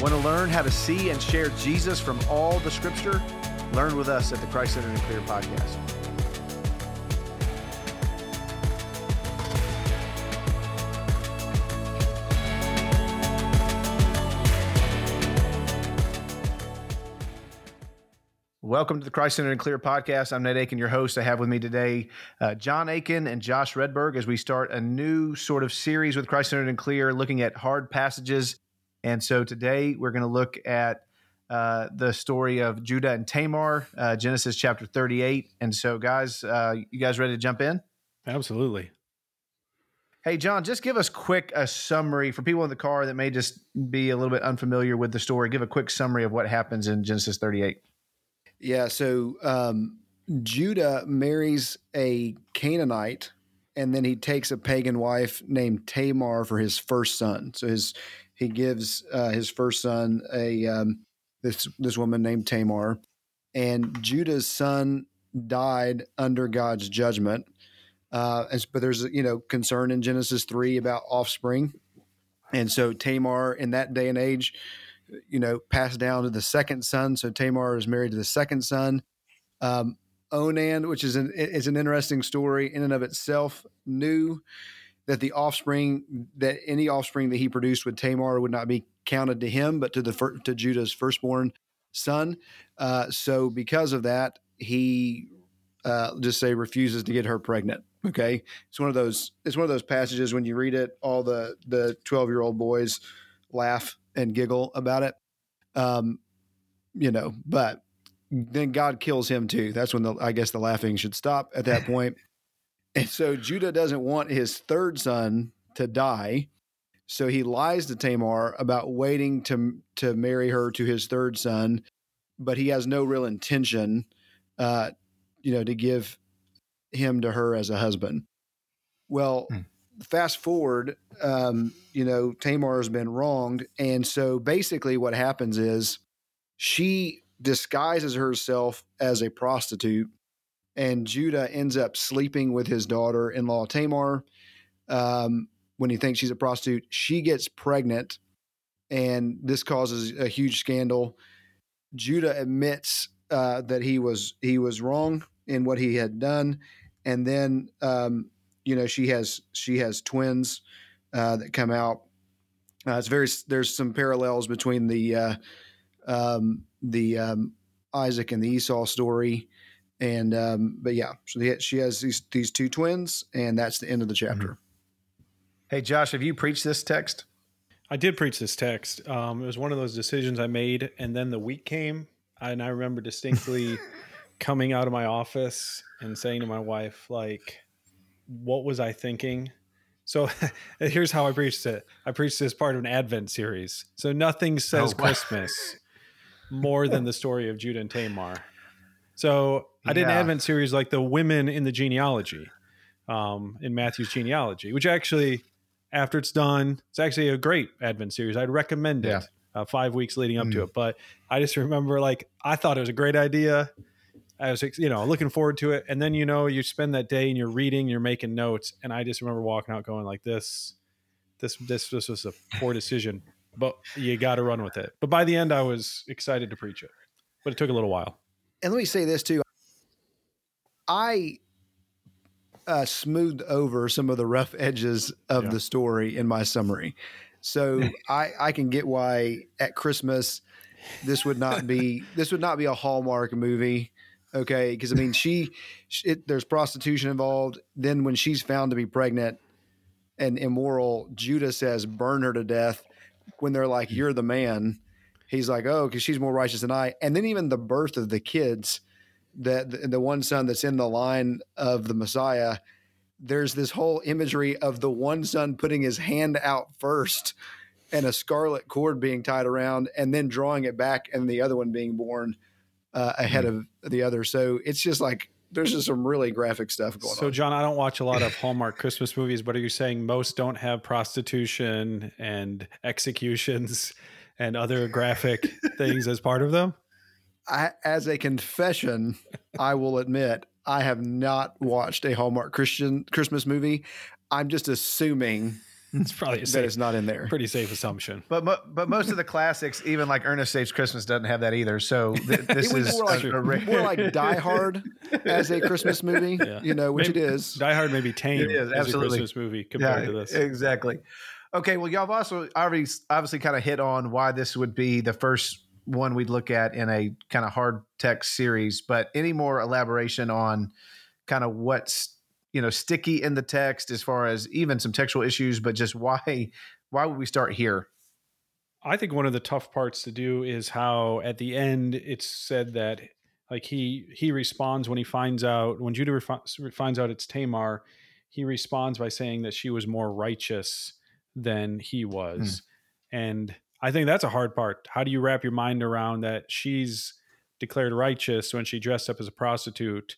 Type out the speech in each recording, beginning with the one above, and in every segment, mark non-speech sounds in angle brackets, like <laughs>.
Want to learn how to see and share Jesus from all the scripture? Learn with us at the Christ Centered and Clear podcast. Welcome to the Christ Centered and Clear podcast. I'm Nate Akin, your host. I have with me today uh, Jon Akin and Josh Wredberg as we start a new sort of series with Christ Centered and Clear, looking at hard passages. And so today we're going to look at uh, the story of Judah and Tamar, uh, Genesis chapter 38. And so, guys, uh, you guys ready to jump in? Absolutely. Hey, Jon, just give us quick a summary for people in the car that may just be a little bit unfamiliar with the story. Give a quick summary of what happens in Genesis 38. Yeah, so um, Judah marries a Canaanite, and then he takes a pagan wife named Tamar for his first son. So his he gives uh, his first son a um, this this woman named Tamar, and Judah's son died under God's judgment. Uh, but there's you know concern in Genesis three about offspring, and so Tamar in that day and age you know, passed down to the second son. So Tamar is married to the second son. Um, Onan, which is an is an interesting story in and of itself, knew that the offspring that any offspring that he produced with Tamar would not be counted to him, but to the to Judah's firstborn son. Uh, so because of that, he uh, just say refuses to get her pregnant. Okay, it's one of those. It's one of those passages when you read it, all the the twelve year old boys laugh and giggle about it. Um, you know, but then God kills him too. That's when the I guess the laughing should stop at that <laughs> point. And so Judah doesn't want his third son to die. So he lies to Tamar about waiting to to marry her to his third son, but he has no real intention, uh, you know, to give him to her as a husband. Well, hmm fast forward, um, you know, Tamar has been wronged. And so basically what happens is she disguises herself as a prostitute, and Judah ends up sleeping with his daughter in law, Tamar. Um, when he thinks she's a prostitute, she gets pregnant, and this causes a huge scandal. Judah admits uh, that he was he was wrong in what he had done, and then um, you know she has she has twins uh, that come out. Uh, it's very there's some parallels between the uh, um, the um, Isaac and the Esau story, and um, but yeah, so the, she has these these two twins, and that's the end of the chapter. Mm-hmm. Hey Josh, have you preached this text? I did preach this text. Um, it was one of those decisions I made, and then the week came, and I remember distinctly <laughs> coming out of my office and saying to my wife, like, what was I thinking? So <laughs> here's how I preached it. I preached this part of an Advent series. So nothing says oh, wow. Christmas <laughs> more than the story of Judah and Tamar. So I did yeah. an Advent series like the women in the genealogy, um, in Matthew's genealogy, which actually, after it's done, it's actually a great Advent series. I'd recommend it. Uh, five weeks leading up mm. to it, but I just remember like I thought it was a great idea. I was, you know, looking forward to it. And then, you know, you spend that day and you're reading, you're making notes. And I just remember walking out going like this, this, this, this was a poor decision, but you got to run with it. But by the end, I was excited to preach it, but it took a little while. And let me say this too. I uh, smoothed over some of the rough edges of yeah. the story in my summary. So <laughs> I, I can get why at Christmas, this would not be, <laughs> this would not be a Hallmark movie Okay, because I mean, she, it, there's prostitution involved. Then when she's found to be pregnant and immoral, Judah says, "Burn her to death." When they're like, "You're the man," he's like, "Oh, because she's more righteous than I." And then even the birth of the kids, that the, the one son that's in the line of the Messiah, there's this whole imagery of the one son putting his hand out first and a scarlet cord being tied around and then drawing it back and the other one being born uh, ahead mm. of the other. So it's just like there's just some really graphic stuff going so, on. So, Jon, I don't watch a lot of Hallmark Christmas movies, but are you saying most don't have prostitution and executions and other graphic <laughs> things as part of them? I, as a confession, I will admit I have not watched a Hallmark Christian Christmas movie. I'm just assuming <laughs> It's probably a that safe, is not in there. pretty safe assumption. But mo- but most of the classics, even like Ernest Saves Christmas, doesn't have that either. So th- <laughs> this is more like, a, a more like Die Hard as a Christmas movie, Yeah. you know, which Maybe- it is. Die Hard may be tame It is, as a absolutely. Christmas movie compared to this. Exactly. Okay, well, y'all have also already obviously kind of hit on why this would be the first one we'd look at in a kind of hard text series. But any more elaboration on kind of what's you know sticky in the text as far as even some textual issues, but just why why would we start here? I think one of the tough parts to do is how at the end it's said that like he he responds when he finds out when Judah refi- finds out it's Tamar, he responds by saying that she was more righteous than he was, and I think that's a hard part. How do you wrap your mind around that she's declared righteous when she dressed up as a prostitute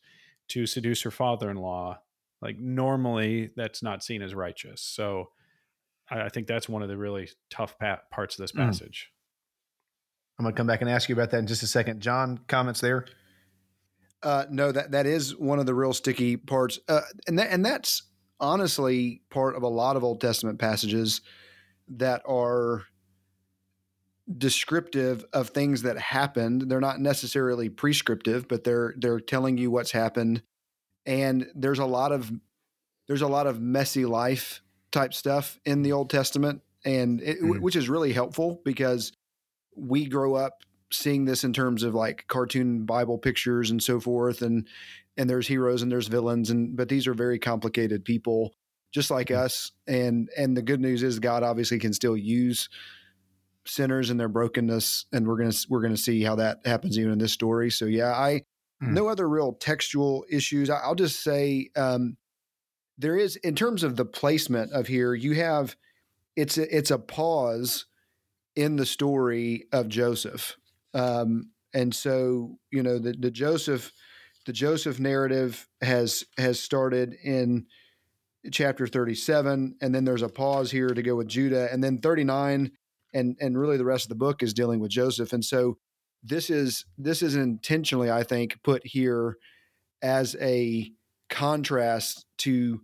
to seduce her father-in-law? Like normally that's not seen as righteous. So I, I think that's one of the really tough pa- parts of this Mm. passage. I'm going to come back and ask you about that in just a second. Jon, comments there? Uh, no, that that is one of the real sticky parts, uh, and that and that's honestly part of a lot of Old Testament passages that are descriptive of things that happened. They're not necessarily prescriptive, but they're they're telling you what's happened. And there's a lot of there's a lot of messy life type stuff in the Old Testament, and it, Mhm. which is really helpful because we grow up seeing this in terms of like cartoon Bible pictures and so forth, and and there's heroes and there's villains, and but these are very complicated people, just like Mhm. us. And and the good news is God obviously can still use sinners and their brokenness, and we're gonna we're gonna see how that happens even in this story. So yeah, I Mhm. no other real textual issues. I- I'll just say um, there is in terms of the placement of here, you have it's a, it's a pause in the story of Joseph. Um, and so, you know, the, the Joseph, the Joseph narrative has has started in chapter 37, and then there's a pause here to go with Judah, and then 39, and and really the rest of the book is dealing with Joseph. And so this is this is intentionally, I think, put here as a contrast to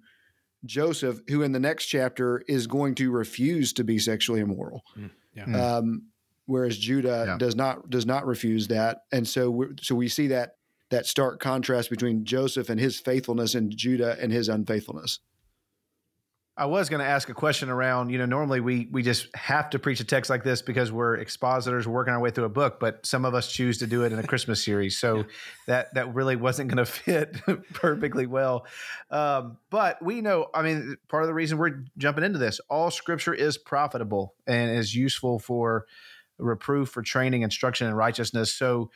Joseph, who in the next chapter is going to refuse to be sexually immoral Yeah. Mm. um, whereas Judah Yeah. does not does not refuse that, and so we so we see that that stark contrast between Joseph and his faithfulness and Judah and his unfaithfulness. I was going to ask a question around, you know, normally we we just have to preach a text like this because we're expositors, we're working our way through a book, but some of us choose to do it in a Christmas series, so Yeah. that that really wasn't going <laughs> to fit perfectly well. Um, but we know, I mean, part of the reason we're jumping into this, all Scripture is profitable and is useful for reproof, for training, instruction, and righteousness. So.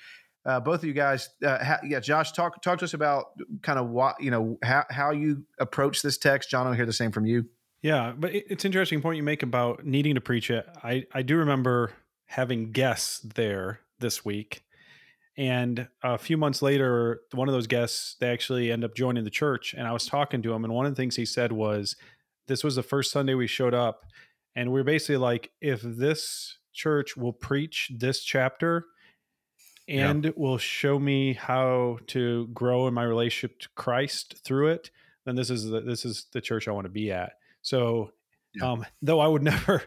Uh, both of you guys, uh, ha- yeah, Josh, talk talk to us about kind of what you know how how you approach this text. Jon, I'll hear the same from you. Yeah, but it- it's interesting point you make about needing to preach it. I, I do remember having guests there this week. And a few months later, one of those guests, they actually end up joining the church. And I was talking to him. And one of the things he said was, This was the first Sunday we showed up. And we are basically like, if this church will preach this chapter Yeah. and will show me how to grow in my relationship to Christ through it, then this is the, this is the church I want to be at. So, Yeah. um, though I would <laughs> never,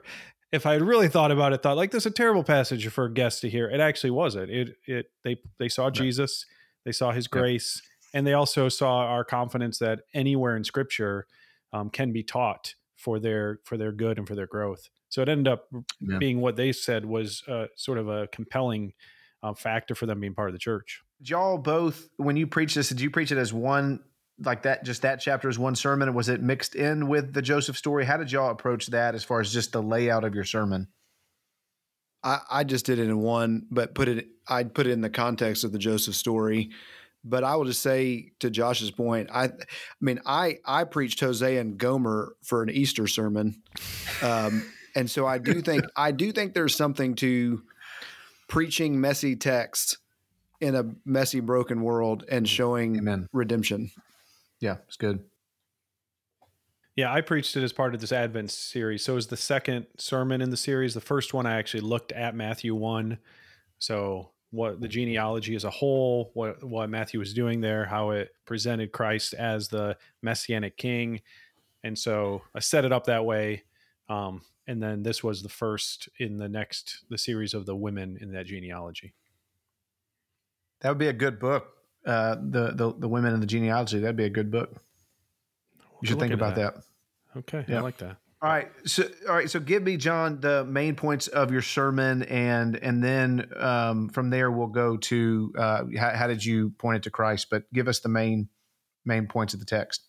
if I had really thought about it, thought like this is a terrible passage for guests to hear. It actually wasn't. It it they they saw Jesus, they saw His Yeah. grace, and they also saw our confidence that anywhere in Scripture um, can be taught for their for their good and for their growth. So it ended up Yeah. being what they said was uh, sort of a compelling factor for them being part of the church. Did y'all both when you preach this did you preach it as one like that just that chapter as one sermon was it mixed in with the joseph story how did y'all approach that as far as just the layout of your sermon I, I just did it in one, but put it I'd put it in the context of the Joseph story. But I will just say to Josh's point, I, I mean, I I preached Hosea and Gomer for an Easter sermon, um, and so I do think I do think there's something to preaching messy text in a messy, broken world and mm. showing amen redemption. yeah it's good Yeah, I preached it as part of this Advent series. So it was the second sermon in the series. The first one I actually looked at Matthew 1. So what the genealogy as a whole, what what Matthew was doing there, how it presented Christ as the messianic king. And so I set it up that way. Um, and then this was the first in the next the series of the women in that genealogy. That would be a good book. Uh, the the the women in the genealogy. That'd be a good book. You should think about that. that. Okay, Yeah. I like that. All right. So all right. So give me, Jon, the main points of your sermon, and and then um, from there we'll go to uh, how, how did you point it to Christ? But give us the main main points of the text.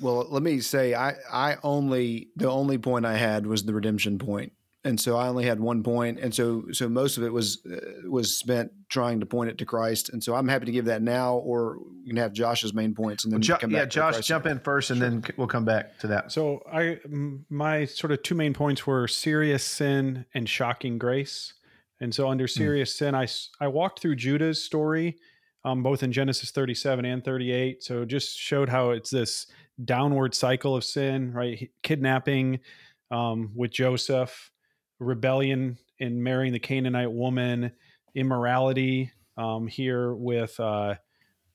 Well, let me say, I, I only the only point I had was the redemption point. point, and so I only had one point, and so so most of it was uh, was spent trying to point it to Christ, and so I'm happy to give that now, or you can have Josh's main points, and then Jo- come yeah, back to Josh, Christ. jump in first, and then we'll come back to that. So I m- my sort of two main points were serious sin and shocking grace. And so under serious sin, I I walked through Judah's story, um, both in Genesis 37 and 38. So just showed how it's this downward cycle of sin, right? Kidnapping um, with Joseph, rebellion in marrying the Canaanite woman, immorality um, here with uh,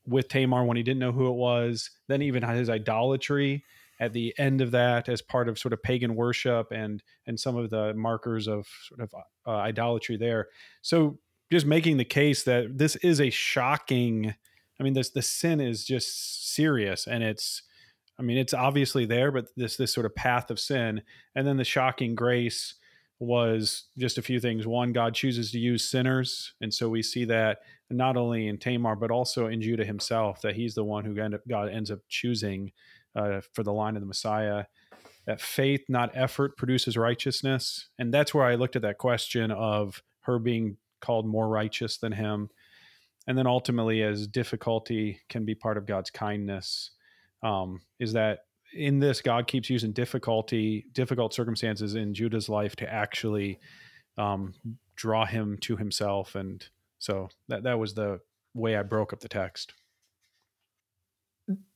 with Tamar when he didn't know who it was. Then even his idolatry at the end of that as part of sort of pagan worship and and some of the markers of sort of uh, idolatry there. So just making the case that this is a shocking. I mean, this the sin is just serious, and it's. I mean, it's obviously there, but this this sort of path of sin, and then the shocking grace was just a few things. One, God chooses to use sinners, and so we see that not only in Tamar but also in Judah himself, that he's the one who end up, God ends up choosing uh, for the line of the Messiah. That faith, not effort, produces righteousness, and that's where I looked at that question of her being called more righteous than him, and then ultimately, as difficulty can be part of God's kindness, um, is that in this God keeps using difficulty, difficult circumstances in Judah's life to actually um, draw him to Himself, and so that that was the way I broke up the text.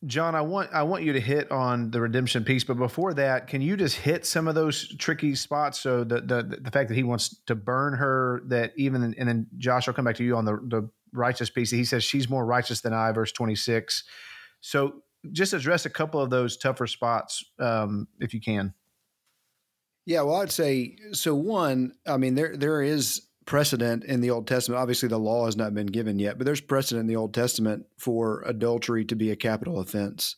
Jon, I want I want you to hit on the redemption piece, but before that, can you just hit some of those tricky spots? So the the the fact that he wants to burn her, that even and then Josh, I'll come back to you on the the righteous piece. He says she's more righteous than I, verse twenty six. So just address a couple of those tougher spots, um, if you can. Yeah, well, I'd say so. One, I mean, there there is precedent in the Old Testament. Obviously, the law has not been given yet, but there's precedent in the Old Testament for adultery to be a capital offense.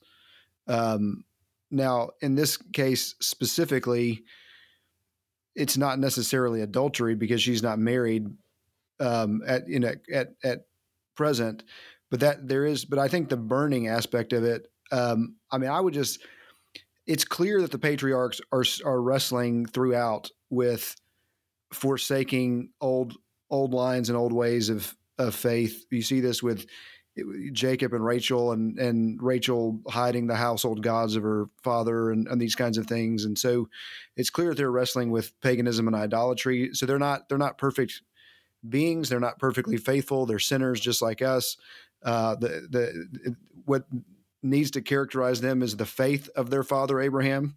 Um, now, in this case specifically, it's not necessarily adultery because she's not married um, at you know at at present, but that there is. But I think the burning aspect of it. Um, I mean, I would just. It's clear that the patriarchs are are wrestling throughout with forsaking old old lines and old ways of of faith. You see this with Jacob and Rachel, and and Rachel hiding the household gods of her father, and, and these kinds of things. And so, it's clear that they're wrestling with paganism and idolatry. So they're not they're not perfect beings. They're not perfectly faithful. They're sinners just like us. Uh, the the what needs to characterize them as the faith of their father Abraham,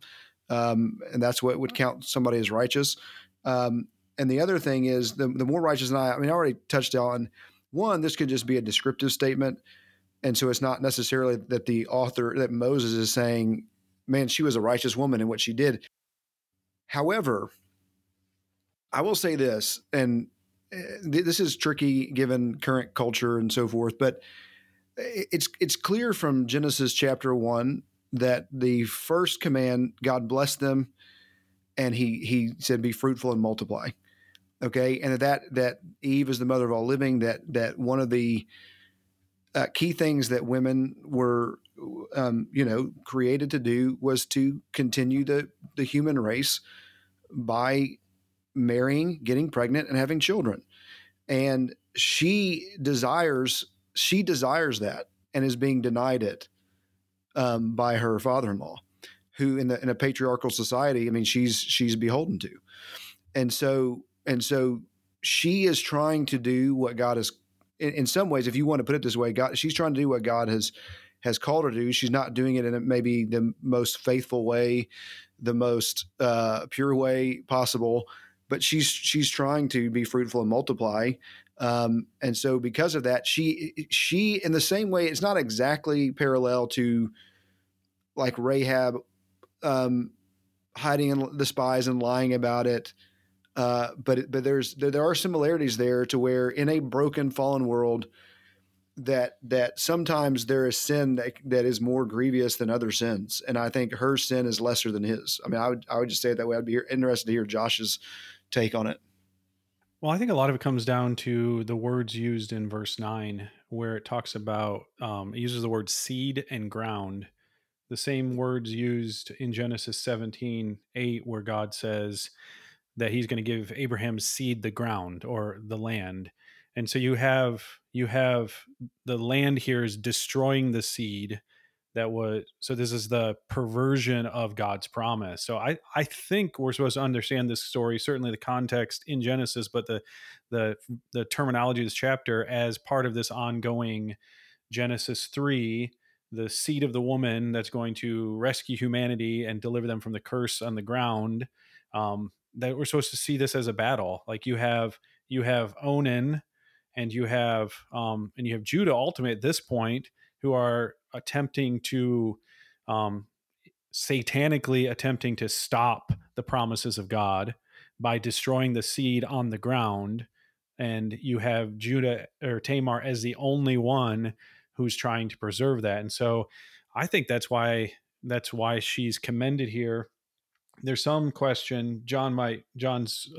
um, and that's what would count somebody as righteous. Um, and the other thing is the, the more righteous than I, I mean, I already touched on one, this could just be a descriptive statement. And so it's not necessarily that the author, that Moses is saying, man, she was a righteous woman in what she did. However, I will say this, and uh, this is tricky given current culture and so forth, but it's it's clear from Genesis chapter one that the first command, God blessed them, and he he said, "Be fruitful and multiply." Okay, and that that Eve is the mother of all living. That that one of the uh, key things that women were, um, you know, created to do was to continue the the human race by marrying, getting pregnant, and having children. And she desires she desires that and is being denied it um, by her father-in-law, who in, the, in a patriarchal society, I mean, she's she's beholden to, and so and so she is trying to do what God has. In, in some ways, if you want to put it this way, God, she's trying to do what God has has called her to do. She's not doing it in maybe the most faithful way, the most uh, pure way possible, but she's she's trying to be fruitful and multiply. Um, and so because of that, she she in the same way, it's not exactly parallel to like Rahab, um, hiding in the spies and lying about it. Uh, but but there's there, there are similarities there to where in a broken fallen world that that sometimes there is sin that, that is more grievous than other sins. And i think her sin is lesser than his. I mean i would i would just say it that way. I'd be interested to hear josh's take on it well i think a lot of it comes down to the words used in verse 9 where it talks about um, it uses the word seed and ground. The same words used in genesis 17 8 where god says that he's going to give abraham's seed the ground or the land. And so you have you have the land here is destroying the seed that was so this is the perversion of god's promise. So i i think we're supposed to understand this story certainly the context in genesis but the the the terminology of this chapter as part of this ongoing genesis 3 the seed of the woman that's going to rescue humanity and deliver them from the curse on the ground um, that we're supposed to see this as a battle. Like you have you have onan and you have um, and you have Judah ultimately at this point who are attempting to um, satanically attempting to stop the promises of God by destroying the seed on the ground. And you have Judah or Tamar as the only one who's trying to preserve that. And so I think that's why that's why she's commended here. There's some question jon might jon's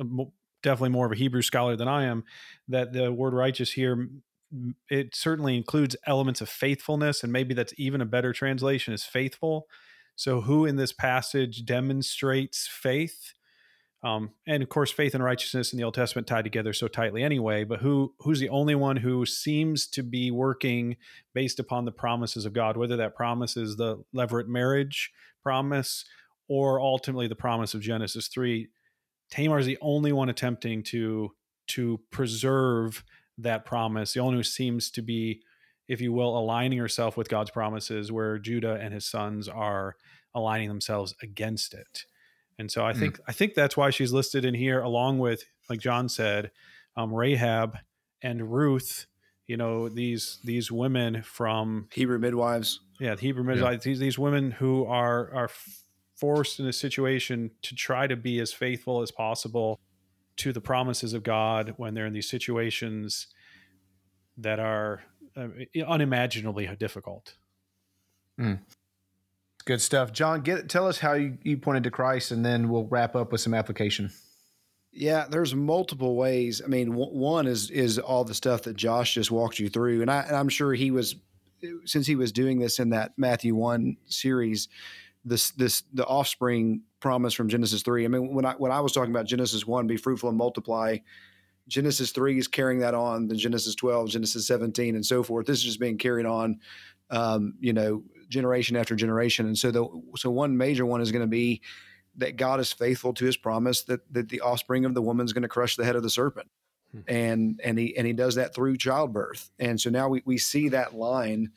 definitely more of a Hebrew scholar than I am, that the word righteous here it certainly includes elements of faithfulness, and maybe that's even a better translation is faithful. So, who in this passage demonstrates faith? Um, and of course, faith and righteousness in the Old Testament tied together so tightly anyway. But who who's the only one who seems to be working based upon the promises of God, whether that promise is the levirate marriage promise or ultimately the promise of Genesis three Tamar is the only one attempting to to preserve that promise. The only who seems to be, if you will, aligning herself with God's promises, where Judah and his sons are aligning themselves against it. And so I hmm. think mm. I think that's why she's listed in here, along with, like Jon said, um, Rahab and Ruth. You know these these women from Hebrew midwives. Yeah, the Hebrew midwives. Yeah. These these women who are are forced in a situation to try to be as faithful as possible to the promises of God when they're in these situations that are uh, unimaginably difficult. Mm. Good stuff, Jon. Get tell us how you, you pointed to Christ, and then we'll wrap up with some application. Yeah, there's multiple ways. I mean, w- one is is all the stuff that Josh just walked you through, and, I, and I'm sure he was since he was doing this in that Matthew one series this this the offspring promise from Genesis three. I mean, when I when I was talking about Genesis one, be fruitful and multiply. Genesis three is carrying that on. The Genesis twelve, Genesis seventeen, and so forth. This is just being carried on, um, you know, generation after generation. And so the so one major one is going to be that God is faithful to His promise that that the offspring of the woman is going to crush the head of the serpent, hmm. and and he and he does that through childbirth. And so now we we see that line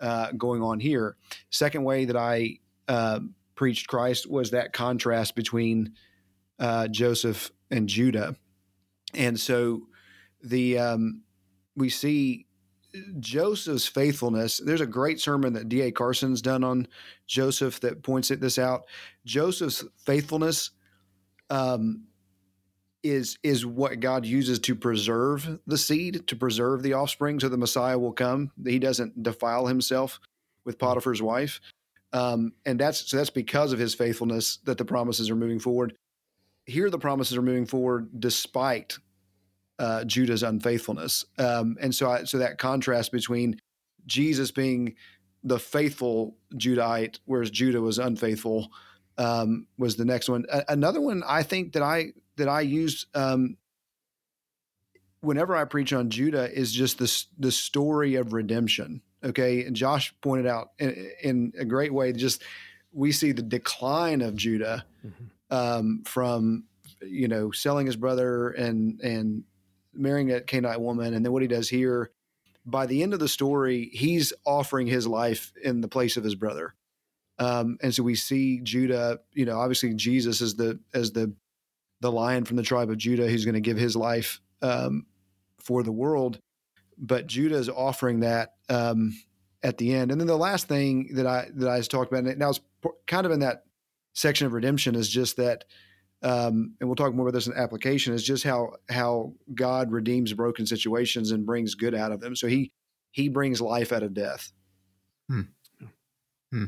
uh, going on here. Second way that I uh, preached Christ was that contrast between uh, Joseph and Judah, and so the um, we see Joseph's faithfulness. There's a great sermon that D.A. Carson's done on Joseph that points at this out. Joseph's faithfulness um, is is what God uses to preserve the seed, to preserve the offspring, so the Messiah will come. He doesn't defile himself with Potiphar's wife. Um, and that's so that's because of his faithfulness that the promises are moving forward. Here, the promises are moving forward despite uh, Judah's unfaithfulness. Um, and so, I, so that contrast between Jesus being the faithful Judahite, whereas Judah was unfaithful, um, was the next one. A- another one I think that I that I use um, whenever I preach on Judah is just the the story of redemption. Okay, and Josh pointed out in, in a great way. Just we see the decline of Judah mm-hmm. um, from you know selling his brother and and marrying a Canaanite woman, and then what he does here. By the end of the story, he's offering his life in the place of his brother, um, and so we see Judah. You know, obviously Jesus is the as the the lion from the tribe of Judah who's going to give his life um, for the world but Judah is offering that um, at the end. And then the last thing that I that I was talking about now is kind of in that section of redemption is just that um, and we'll talk more about this in application is just how how god redeems broken situations and brings good out of them so he he brings life out of death hmm. Hmm.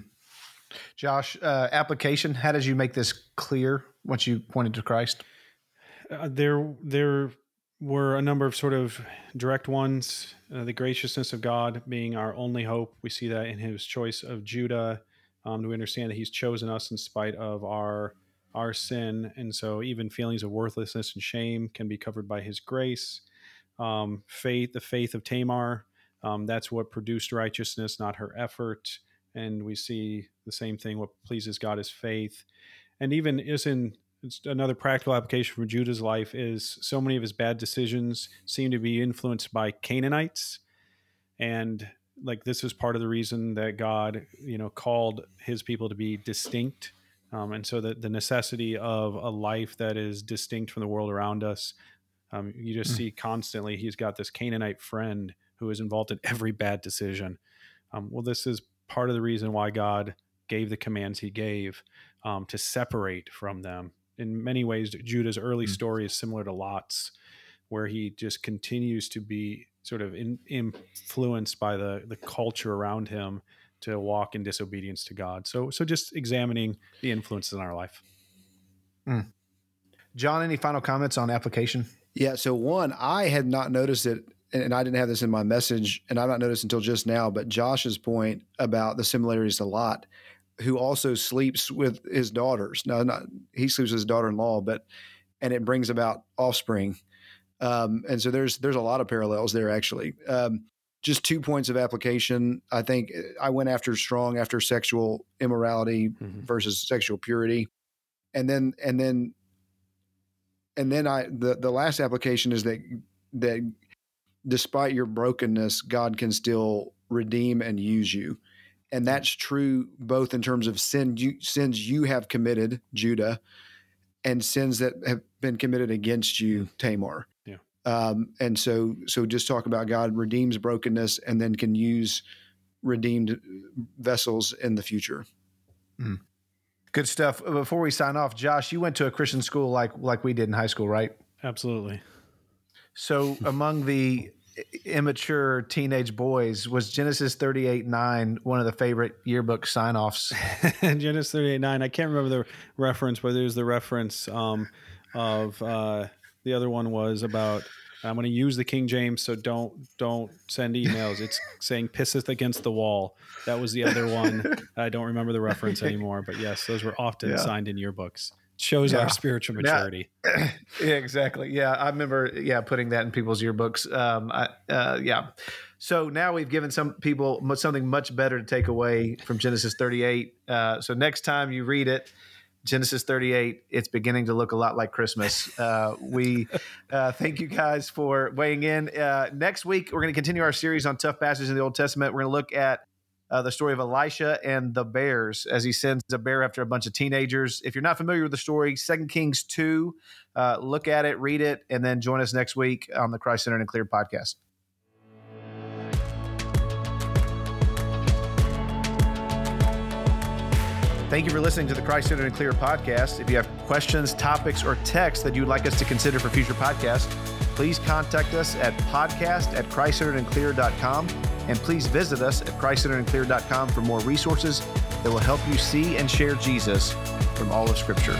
josh uh, application how did you make this clear once you pointed to christ uh, there there were a number of sort of direct ones uh, the graciousness of god being our only hope. We see that in his choice of judah. Um, we understand that he's chosen us in spite of our our sin. And so even feelings of worthlessness and shame can be covered by his grace. Um, faith the faith of tamar um, that's what produced righteousness not her effort. And we see the same thing what pleases god is faith. And even is in another practical application for Judah's life is so many of his bad decisions seem to be influenced by Canaanites. And like this is part of the reason that God you know called his people to be distinct. Um, and so that the necessity of a life that is distinct from the world around us um, you just mm. see constantly he's got this Canaanite friend who is involved in every bad decision. Um, well this is part of the reason why God gave the commands he gave um, to separate from them in many ways, Judah's early mm-hmm. story is similar to Lot's, where he just continues to be sort of in, influenced by the the culture around him to walk in disobedience to God. So, so just examining the influences in our life. Mm. Jon, any final comments on application? Yeah. So one, I had not noticed it, and I didn't have this in my message, and I've not noticed until just now. But Josh's point about the similarities to Lot who also sleeps with his daughters. No, not he sleeps with his daughter-in-law, but and it brings about offspring. Um, and so there's there's a lot of parallels there actually. Um, just two points of application. I think uh, I went after strong after sexual immorality mm-hmm. versus sexual purity, and then and then and then I the the last application is that that despite your brokenness, God can still redeem and use you and that's true both in terms of sin you, sins you have committed, Judah, and sins that have been committed against you, mm. Tamar. Yeah. Um, and so, so just talk about God redeems brokenness and then can use redeemed vessels in the future. Mm. Good stuff. Before we sign off, Josh, you went to a Christian school like like we did in high school, right? Absolutely. So, among the immature teenage boys was Genesis 38 9 one of the favorite yearbook sign offs? <laughs> Genesis 38 9. I can't remember the reference, but there's the reference um, of uh, the other one was about. I'm going to use the King James, so don't don't send emails. It's <laughs> saying "pisseth against the wall." That was the other one. I don't remember the reference anymore, but yes, those were often yeah. signed in yearbooks shows yeah. our spiritual <clears throat> maturity. Yeah. yeah, exactly. Yeah, I remember. Yeah, putting that in people's yearbooks. Um, I, uh, yeah. So now we've given some people something much better to take away from Genesis 38. Uh, so next time you read it, Genesis 38, it's beginning to look a lot like Christmas. Uh, we <laughs> uh, thank you guys for weighing in. Uh, next week, we're going to continue our series on tough passages in the Old Testament. We're going to look at uh, the story of Elisha and the bears as he sends a bear after a bunch of teenagers. If you're not familiar with the story, Second Kings 2, uh, look at it, read it, and then join us next week on the Christ Centered and Clear podcast. Thank you for listening to the Christ Centered and Clear podcast. If you have questions, topics, or texts that you'd like us to consider for future podcasts, please contact us at podcast at christcenteredandclear.com. And please visit us at christcenteredandclear.com for more resources that will help you see and share Jesus from all of Scripture.